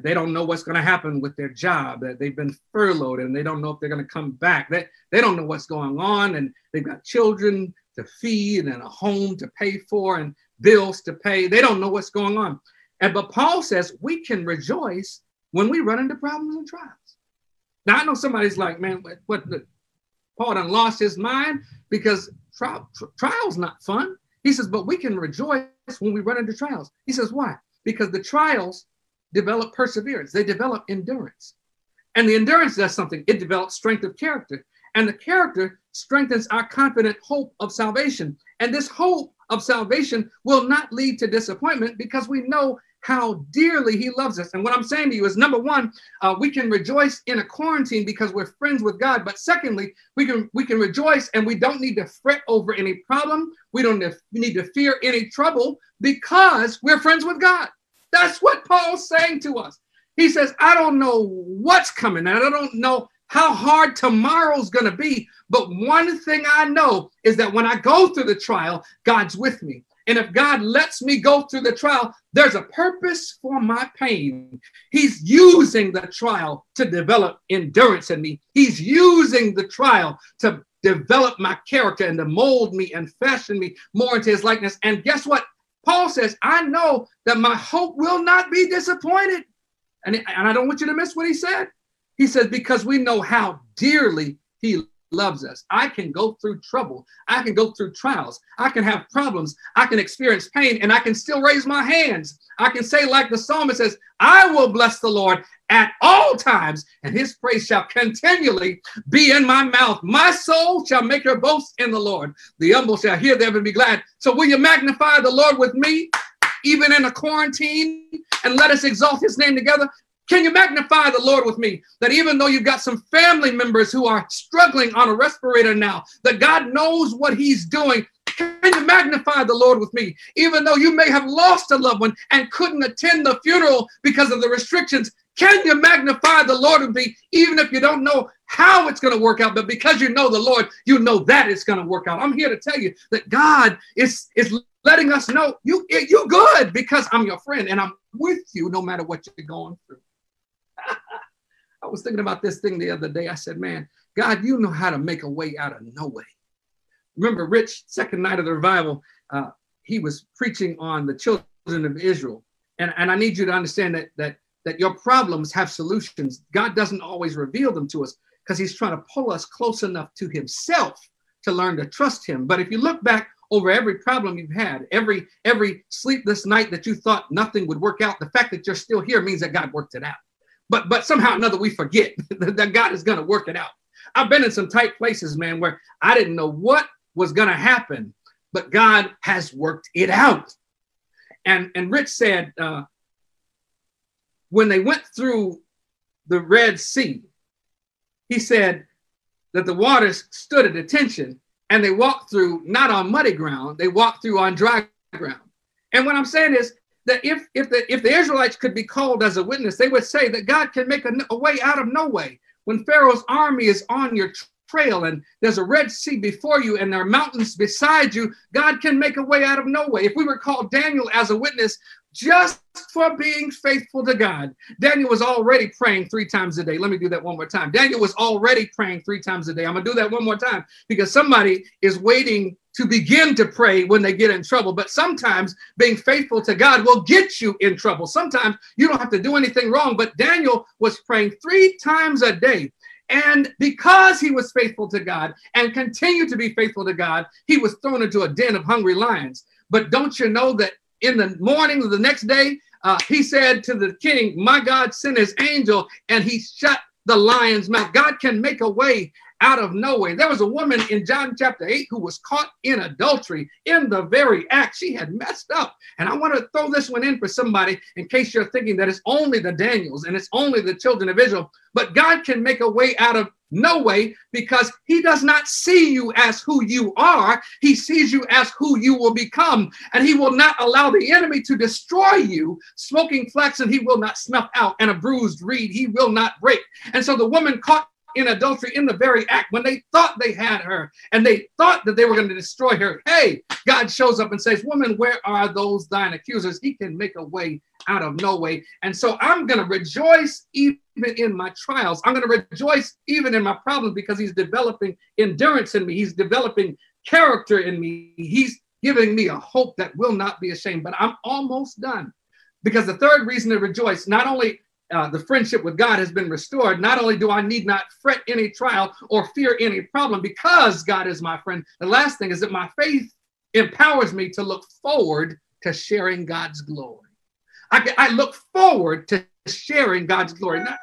they, don't know what's going to happen with their job, that they've been furloughed and they don't know if they're going to come back. They, they don't know what's going on and they've got children to feed and a home to pay for and bills to pay. They don't know what's going on. And but Paul says we can rejoice when we run into problems and trials. Now I know somebody's like, man, what, what Paul done lost his mind because trial, trials not fun. He says, but we can rejoice when we run into trials. He says, why? Because the trials develop perseverance, they develop endurance. And the endurance does something, it develops strength of character. And the character strengthens our confident hope of salvation. And this hope of salvation will not lead to disappointment because we know how dearly he loves us. And what I'm saying to you is number one, uh, we can rejoice in a quarantine because we're friends with God. But secondly, we can we can rejoice and we don't need to fret over any problem. We don't need to fear any trouble because we're friends with God. That's what Paul's saying to us. He says, I don't know what's coming and I don't know how hard tomorrow's going to be. But one thing I know is that when I go through the trial, God's with me. And if God lets me go through the trial, there's a purpose for my pain. He's using the trial to develop endurance in me. He's using the trial to develop my character and to mold me and fashion me more into his likeness. And guess what? Paul says, I know that my hope will not be disappointed. And, and I don't want you to miss what he said. He says, because we know how dearly he loves us. I can go through trouble. I can go through trials. I can have problems. I can experience pain and I can still raise my hands. I can say, like the psalmist says, I will bless the Lord at all times, and his praise shall continually be in my mouth. My soul shall make her boast in the Lord. The humble shall hear them and be glad. So, will you magnify the Lord with me, even in a quarantine, and let us exalt his name together? Can you magnify the Lord with me? That even though you've got some family members who are struggling on a respirator now, that God knows what He's doing. Can you magnify the Lord with me? Even though you may have lost a loved one and couldn't attend the funeral because of the restrictions, can you magnify the Lord with me, even if you don't know how it's going to work out? But because you know the Lord, you know that it's going to work out. I'm here to tell you that God is, is letting us know you, you good because I'm your friend and I'm with you no matter what you're going through. I was thinking about this thing the other day. I said, man, God, you know how to make a way out of no way. Remember, Rich, second night of the revival, uh, he was preaching on the children of Israel. And, and I need you to understand that, that, that your problems have solutions. God doesn't always reveal them to us because he's trying to pull us close enough to himself to learn to trust him. But if you look back over every problem you've had, every every sleepless night that you thought nothing would work out, the fact that you're still here means that God worked it out. But but somehow another we forget that God is going to work it out. I've been in some tight places, man, where I didn't know what was going to happen, but God has worked it out. And and Rich said uh, when they went through the Red Sea, he said that the waters stood at attention and they walked through not on muddy ground, they walked through on dry ground. And what I'm saying is that if if the if the Israelites could be called as a witness, they would say that God can make a, a way out of no way. When Pharaoh's army is on your trail and there's a Red Sea before you and there are mountains beside you, God can make a way out of no way. If we were called Daniel as a witness, just for being faithful to God. Daniel was already praying three times a day. Let me do that one more time. Daniel was already praying three times a day. I'm going to do that one more time because somebody is waiting to begin to pray when they get in trouble. But sometimes being faithful to God will get you in trouble. Sometimes you don't have to do anything wrong. But Daniel was praying three times a day. And because he was faithful to God and continued to be faithful to God, he was thrown into a den of hungry lions. But don't you know that in the morning of the next day, uh, he said to the king, My God sent his angel and he shut the lion's mouth. God can make a way out of nowhere. There was a woman in John chapter 8 who was caught in adultery in the very act. She had messed up. And I want to throw this one in for somebody in case you're thinking that it's only the Daniels and it's only the children of Israel. But God can make a way out of no way because he does not see you as who you are. He sees you as who you will become. And he will not allow the enemy to destroy you. Smoking flax and he will not snuff out, and a bruised reed he will not break. And so the woman caught in adultery in the very act when they thought they had her and they thought that they were going to destroy her. Hey, God shows up and says, Woman, where are those thine accusers? He can make a way out of no way. And so I'm going to rejoice even in my trials. I'm going to rejoice even in my problems because he's developing endurance in me. He's developing character in me. He's giving me a hope that will not be ashamed. But I'm almost done because the third reason to rejoice, not only uh, the friendship with God has been restored, not only do I need not fret any trial or fear any problem because God is my friend, the last thing is that my faith empowers me to look forward to sharing God's glory. I, I look forward to sharing God's glory. Now,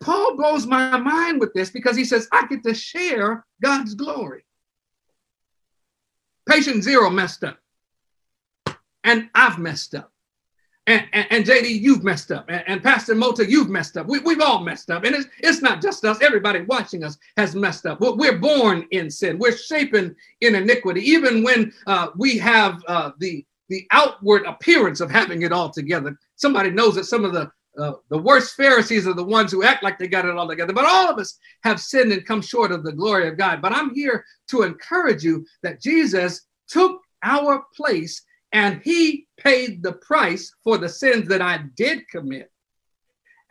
Paul blows my mind with this because he says, I get to share God's glory. Patient zero messed up. And I've messed up. And, and, and, JD, you've messed up. And, and Pastor Mota, you've messed up. We, we've all messed up. And it's, it's not just us. Everybody watching us has messed up. We're born in sin. We're shapen in iniquity. Even when uh, we have uh, the, the outward appearance of having it all together. Somebody knows that some of the uh, the worst Pharisees are the ones who act like they got it all together. But all of us have sinned and come short of the glory of God. But I'm here to encourage you that Jesus took our place and he paid the price for the sins that I did commit.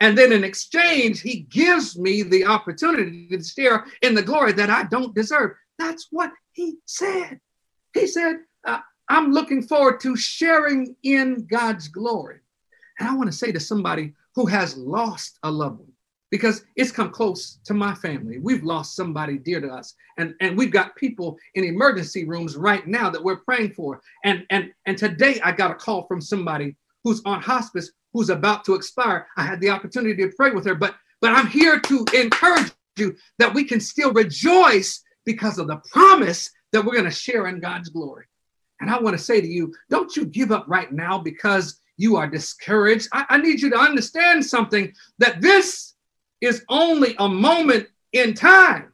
And then in exchange, he gives me the opportunity to share in the glory that I don't deserve. That's what he said. He said, uh, I'm looking forward to sharing in God's glory. And I want to say to somebody who has lost a loved one, because it's come close to my family. We've lost somebody dear to us. And, and we've got people in emergency rooms right now that we're praying for. And, and, and today I got a call from somebody who's on hospice who's about to expire. I had the opportunity to pray with her, but but I'm here to encourage you that we can still rejoice because of the promise that we're going to share in God's glory. And I want to say to you, don't you give up right now because you are discouraged. I, I need you to understand something that this is only a moment in time.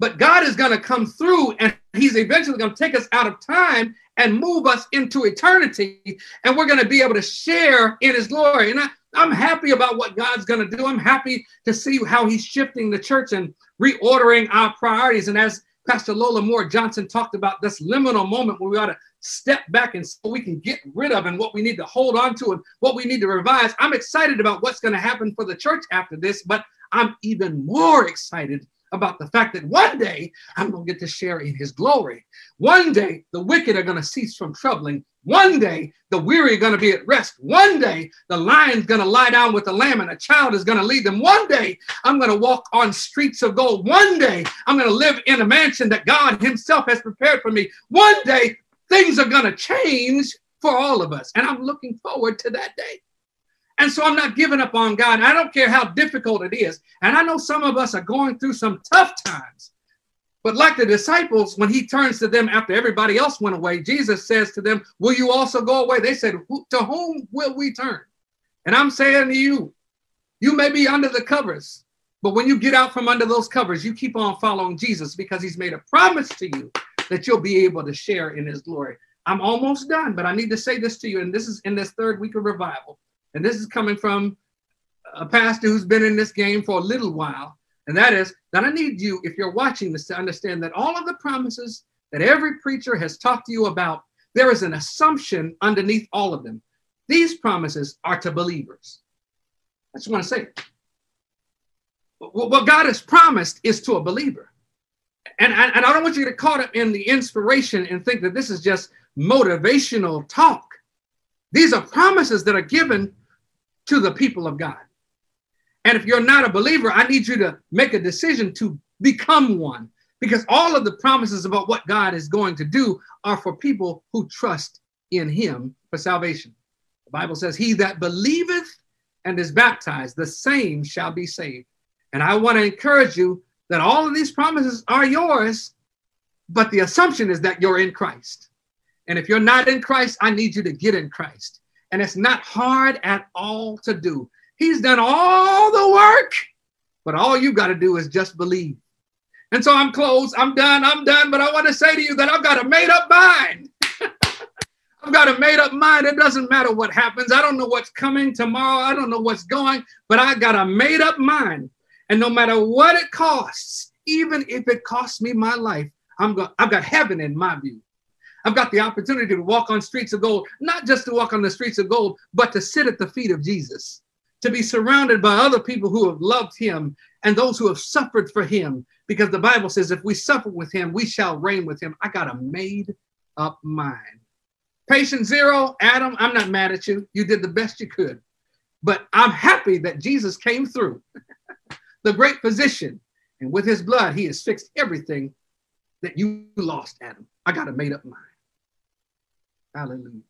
But God is going to come through and He's eventually going to take us out of time and move us into eternity. And we're going to be able to share in His glory. And I, I'm happy about what God's going to do. I'm happy to see how He's shifting the church and reordering our priorities. And as Pastor Lola Moore Johnson talked about this liminal moment where we ought to step back and so we can get rid of and what we need to hold on to and what we need to revise. I'm excited about what's going to happen for the church after this, but I'm even more excited about the fact that one day I'm going to get to share in his glory. One day the wicked are going to cease from troubling. One day the weary are going to be at rest. One day the lion's going to lie down with the lamb and a child is going to lead them. One day I'm going to walk on streets of gold. One day I'm going to live in a mansion that God himself has prepared for me. One day things are going to change for all of us. And I'm looking forward to that day. And so I'm not giving up on God. I don't care how difficult it is. And I know some of us are going through some tough times. But like the disciples, when he turns to them after everybody else went away, Jesus says to them, Will you also go away? They said, To whom will we turn? And I'm saying to you, you may be under the covers, but when you get out from under those covers, you keep on following Jesus because he's made a promise to you that you'll be able to share in his glory. I'm almost done, but I need to say this to you. And this is in this third week of revival. And this is coming from a pastor who's been in this game for a little while. And that is that I need you, if you're watching this, to understand that all of the promises that every preacher has talked to you about, there is an assumption underneath all of them. These promises are to believers. I just want to say What God has promised is to a believer and, and, I don't want you to get caught up in the inspiration and think that this is just motivational talk. These are promises that are given to the people of God. And if you're not a believer, I need you to make a decision to become one because all of the promises about what God is going to do are for people who trust in Him for salvation. The Bible says, He that believeth and is baptized, the same shall be saved. And I want to encourage you that all of these promises are yours, but the assumption is that you're in Christ. And if you're not in Christ, I need you to get in Christ. And it's not hard at all to do. He's done all the work, but all you got to do is just believe. And so I'm closed. I'm done. I'm done. But I want to say to you that I've got a made up mind. I've got a made up mind. It doesn't matter what happens. I don't know what's coming tomorrow. I don't know what's going, but I got a made up mind and no matter what it costs, even if it costs me my life, I'm going, I've got heaven in my view. I've got the opportunity to walk on streets of gold, not just to walk on the streets of gold, but to sit at the feet of Jesus, to be surrounded by other people who have loved him and those who have suffered for him. Because the Bible says, if we suffer with him, we shall reign with him. I got a made up mind. Patient zero, Adam, I'm not mad at you. You did the best you could. But I'm happy that Jesus came through. the great physician. And with his blood, he has fixed everything that you lost, Adam. I got a made up mind. Hallelujah.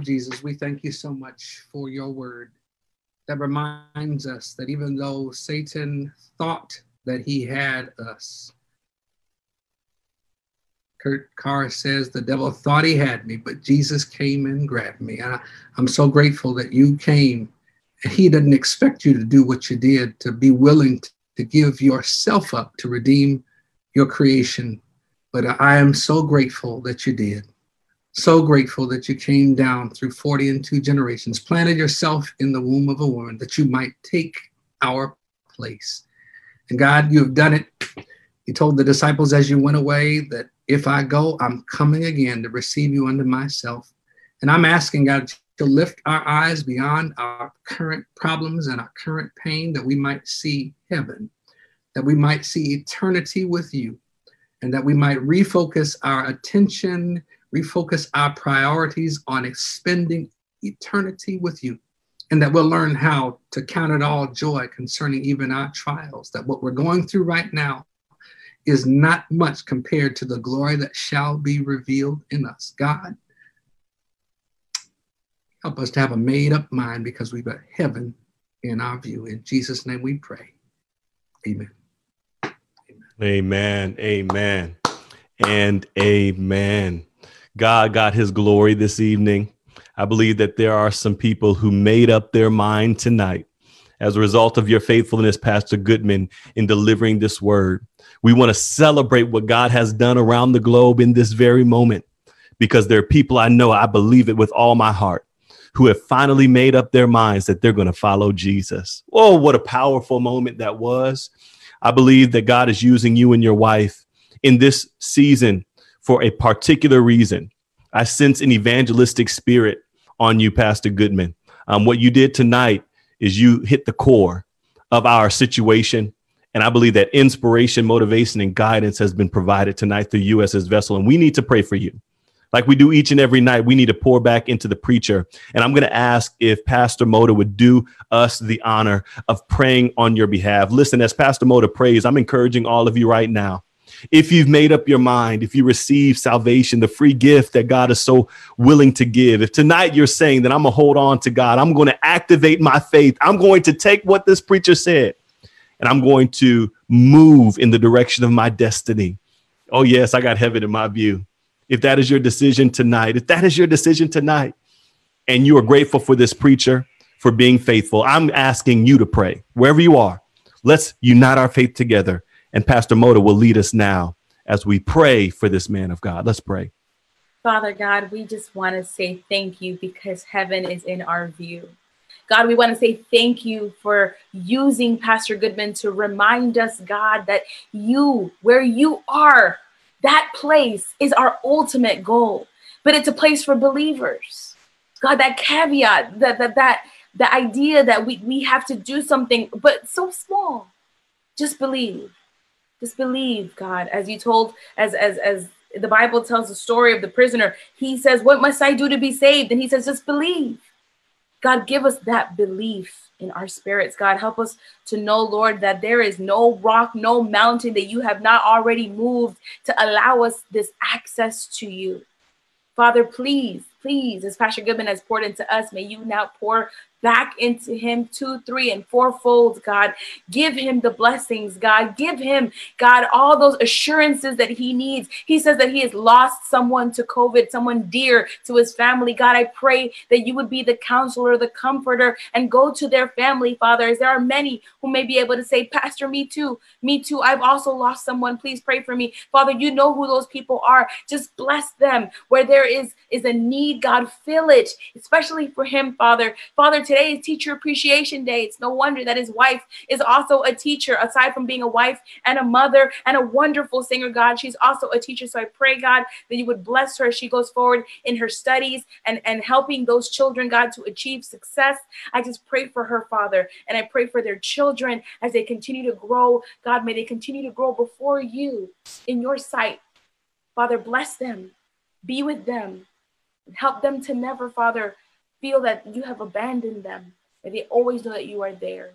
Of Jesus, we thank you so much for your word that reminds us that even though Satan thought that he had us, Kurt Carr says the devil thought he had me, but Jesus came and grabbed me. I, I'm so grateful that you came. He didn't expect you to do what you did, to be willing to, to give yourself up to redeem your creation. But I am so grateful that you did. So grateful that you came down through 40 and two generations, planted yourself in the womb of a woman that you might take our place. And God, you have done it. You told the disciples as you went away that if I go, I'm coming again to receive you unto myself. And I'm asking God to lift our eyes beyond our current problems and our current pain that we might see heaven, that we might see eternity with you, and that we might refocus our attention, refocus our priorities on expending eternity with you. And that we'll learn how to count it all joy concerning even our trials, that what we're going through right now is not much compared to the glory that shall be revealed in us. God, Help us to have a made up mind because we've got heaven in our view. In Jesus' name we pray. Amen. Amen. Amen. And amen. God got his glory this evening. I believe that there are some people who made up their mind tonight as a result of your faithfulness, Pastor Goodman, in delivering this word. We want to celebrate what God has done around the globe in this very moment because there are people I know, I believe it with all my heart, who have finally made up their minds that they're going to follow Jesus. Oh, what a powerful moment that was. I believe that God is using you and your wife in this season for a particular reason. I sense an evangelistic spirit on you, Pastor Goodman. Um, what you did tonight is you hit the core of our situation. And I believe that inspiration, motivation, and guidance has been provided tonight through you as his vessel. And we need to pray for you. Like we do each and every night, we need to pour back into the preacher. And I'm going to ask if Pastor Moda would do us the honor of praying on your behalf. Listen, as Pastor Moda prays, I'm encouraging all of you right now if you've made up your mind, if you receive salvation, the free gift that God is so willing to give, if tonight you're saying that I'm going to hold on to God, I'm going to activate my faith, I'm going to take what this preacher said and I'm going to move in the direction of my destiny. Oh, yes, I got heaven in my view. If that is your decision tonight, if that is your decision tonight, and you are grateful for this preacher for being faithful, I'm asking you to pray wherever you are. Let's unite our faith together and Pastor Moda will lead us now as we pray for this man of God. Let's pray. Father God, we just want to say thank you because heaven is in our view. God, we want to say thank you for using Pastor Goodman to remind us, God, that you, where you are, that place is our ultimate goal. But it's a place for believers. God, that caveat, that that that the idea that we, we have to do something, but so small. Just believe. Just believe, God, as you told, as as as the Bible tells the story of the prisoner. He says, What must I do to be saved? And he says, Just believe. God, give us that belief in our spirits. God, help us to know, Lord, that there is no rock, no mountain that you have not already moved to allow us this access to you. Father, please, please, as Pastor Goodman has poured into us, may you now pour back into him two, three, and four folds, God. Give him the blessings, God. Give him, God, all those assurances that he needs. He says that he has lost someone to COVID, someone dear to his family. God, I pray that you would be the counselor, the comforter, and go to their family, Father, as there are many who may be able to say, Pastor, me too, me too. I've also lost someone. Please pray for me. Father, you know who those people are. Just bless them where there is, is a need, God, fill it, especially for him, Father. Father, today is Teacher Appreciation Day. It's no wonder that his wife is also a teacher, aside from being a wife and a mother and a wonderful singer, God. She's also a teacher. So I pray, God, that you would bless her as she goes forward in her studies and, and helping those children, God, to achieve success. I just pray for her, Father, and I pray for their children as they continue to grow. God, may they continue to grow before you in your sight. Father, bless them, be with them, help them to never, Father, feel that you have abandoned them, that they always know that you are there.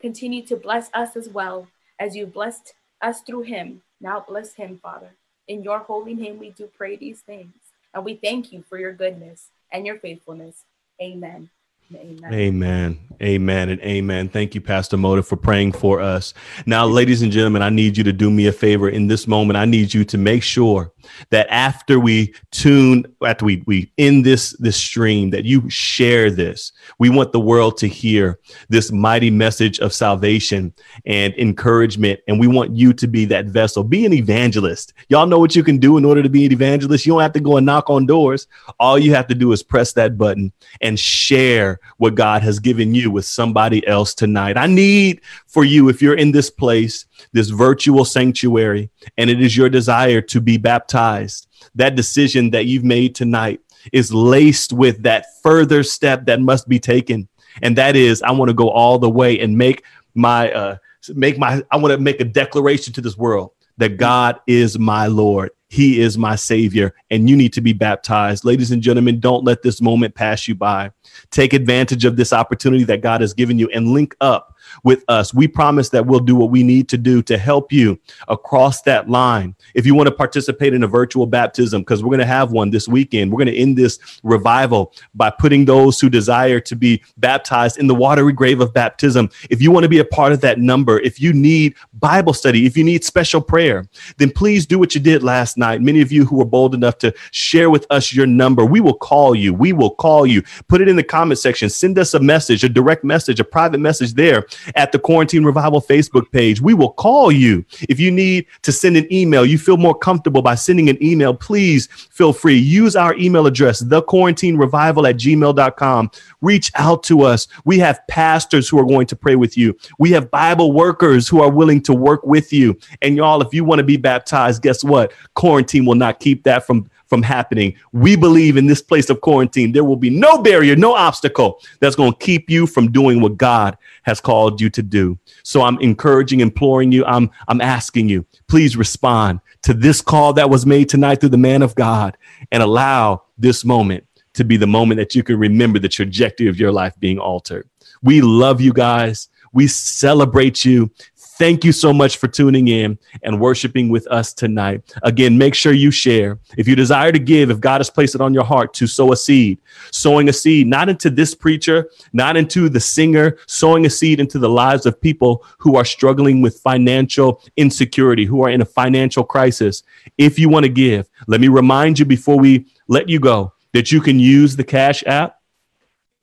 Continue to bless us as well as you blessed us through him. Now bless him, Father. In your holy name, we do pray these things. And we thank you for your goodness and your faithfulness. Amen. Amen. Amen. Amen. And amen. Thank you, Pastor Moda, for praying for us. Now, ladies and gentlemen, I need you to do me a favor in this moment. I need you to make sure that after we tune, after we, we end this, this stream, that you share this. We want the world to hear this mighty message of salvation and encouragement. And we want you to be that vessel. Be an evangelist. Y'all know what you can do in order to be an evangelist. You don't have to go and knock on doors. All you have to do is press that button and share what God has given you with somebody else tonight. I need for you, if you're in this place, this virtual sanctuary, and it is your desire to be baptized, that decision that you've made tonight is laced with that further step that must be taken. And that is, I want to go all the way and make my, uh, make my, I want to make a declaration to this world that God is my Lord. He is my Savior, and you need to be baptized. Ladies and gentlemen, don't let this moment pass you by. Take advantage of this opportunity that God has given you and link up with us. We promise that we'll do what we need to do to help you across that line. If you want to participate in a virtual baptism, because we're going to have one this weekend, we're going to end this revival by putting those who desire to be baptized in the watery grave of baptism. If you want to be a part of that number, if you need Bible study, if you need special prayer, then please do what you did last night. Many of you who were bold enough to share with us your number, we will call you. We will call you. Put it in the comment section. Send us a message, a direct message, a private message there at the Quarantine Revival Facebook page. We will call you. If you need to send an email, you feel more comfortable by sending an email, please feel free. Use our email address, the quarantine revival at gmail.com. Reach out to us. We have pastors who are going to pray with you. We have Bible workers who are willing to work with you. And y'all, if you want to be baptized, guess what? Quarantine will not keep that from from happening. We believe in this place of quarantine, there will be no barrier, no obstacle that's going to keep you from doing what God has called you to do. So I'm encouraging, imploring you, I'm, I'm asking you, please respond to this call that was made tonight through the man of God and allow this moment to be the moment that you can remember the trajectory of your life being altered. We love you guys. We celebrate you. Thank you so much for tuning in and worshiping with us tonight. Again, make sure you share. If you desire to give, if God has placed it on your heart to sow a seed, sowing a seed, not into this preacher, not into the singer, sowing a seed into the lives of people who are struggling with financial insecurity, who are in a financial crisis. If you want to give, let me remind you before we let you go that you can use the Cash app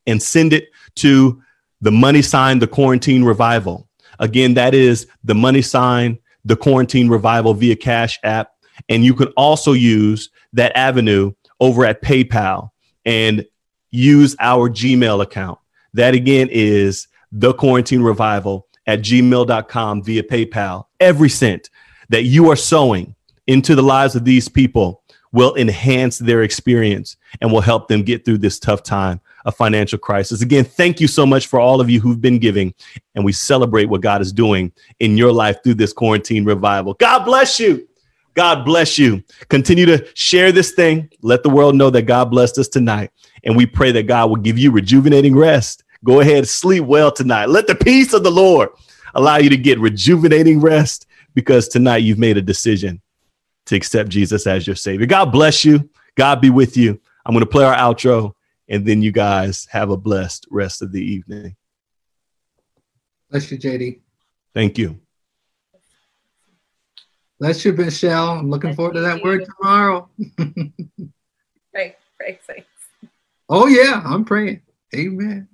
and send it to the money sign, the quarantine revival. Again, that is the money sign, the quarantine revival via Cash app. And you can also use that avenue over at PayPal and use our Gmail account. That again is the quarantine revival at gmail.com via PayPal. Every cent that you are sowing into the lives of these people will enhance their experience and will help them get through this tough time a financial crisis. Again, thank you so much for all of you who've been giving, and we celebrate what God is doing in your life through this quarantine revival. God bless you. God bless you. Continue to share this thing. Let the world know that God blessed us tonight. And we pray that God will give you rejuvenating rest. Go ahead, sleep well tonight. Let the peace of the Lord allow you to get rejuvenating rest because tonight you've made a decision to accept Jesus as your Savior. God bless you. God be with you. I'm going to play our outro and then you guys have a blessed rest of the evening. Bless you, JD. Thank you. Bless you, Michelle. I'm looking Bless forward to that you. word tomorrow. Pray, pray, saints. oh, yeah, I'm praying. Amen.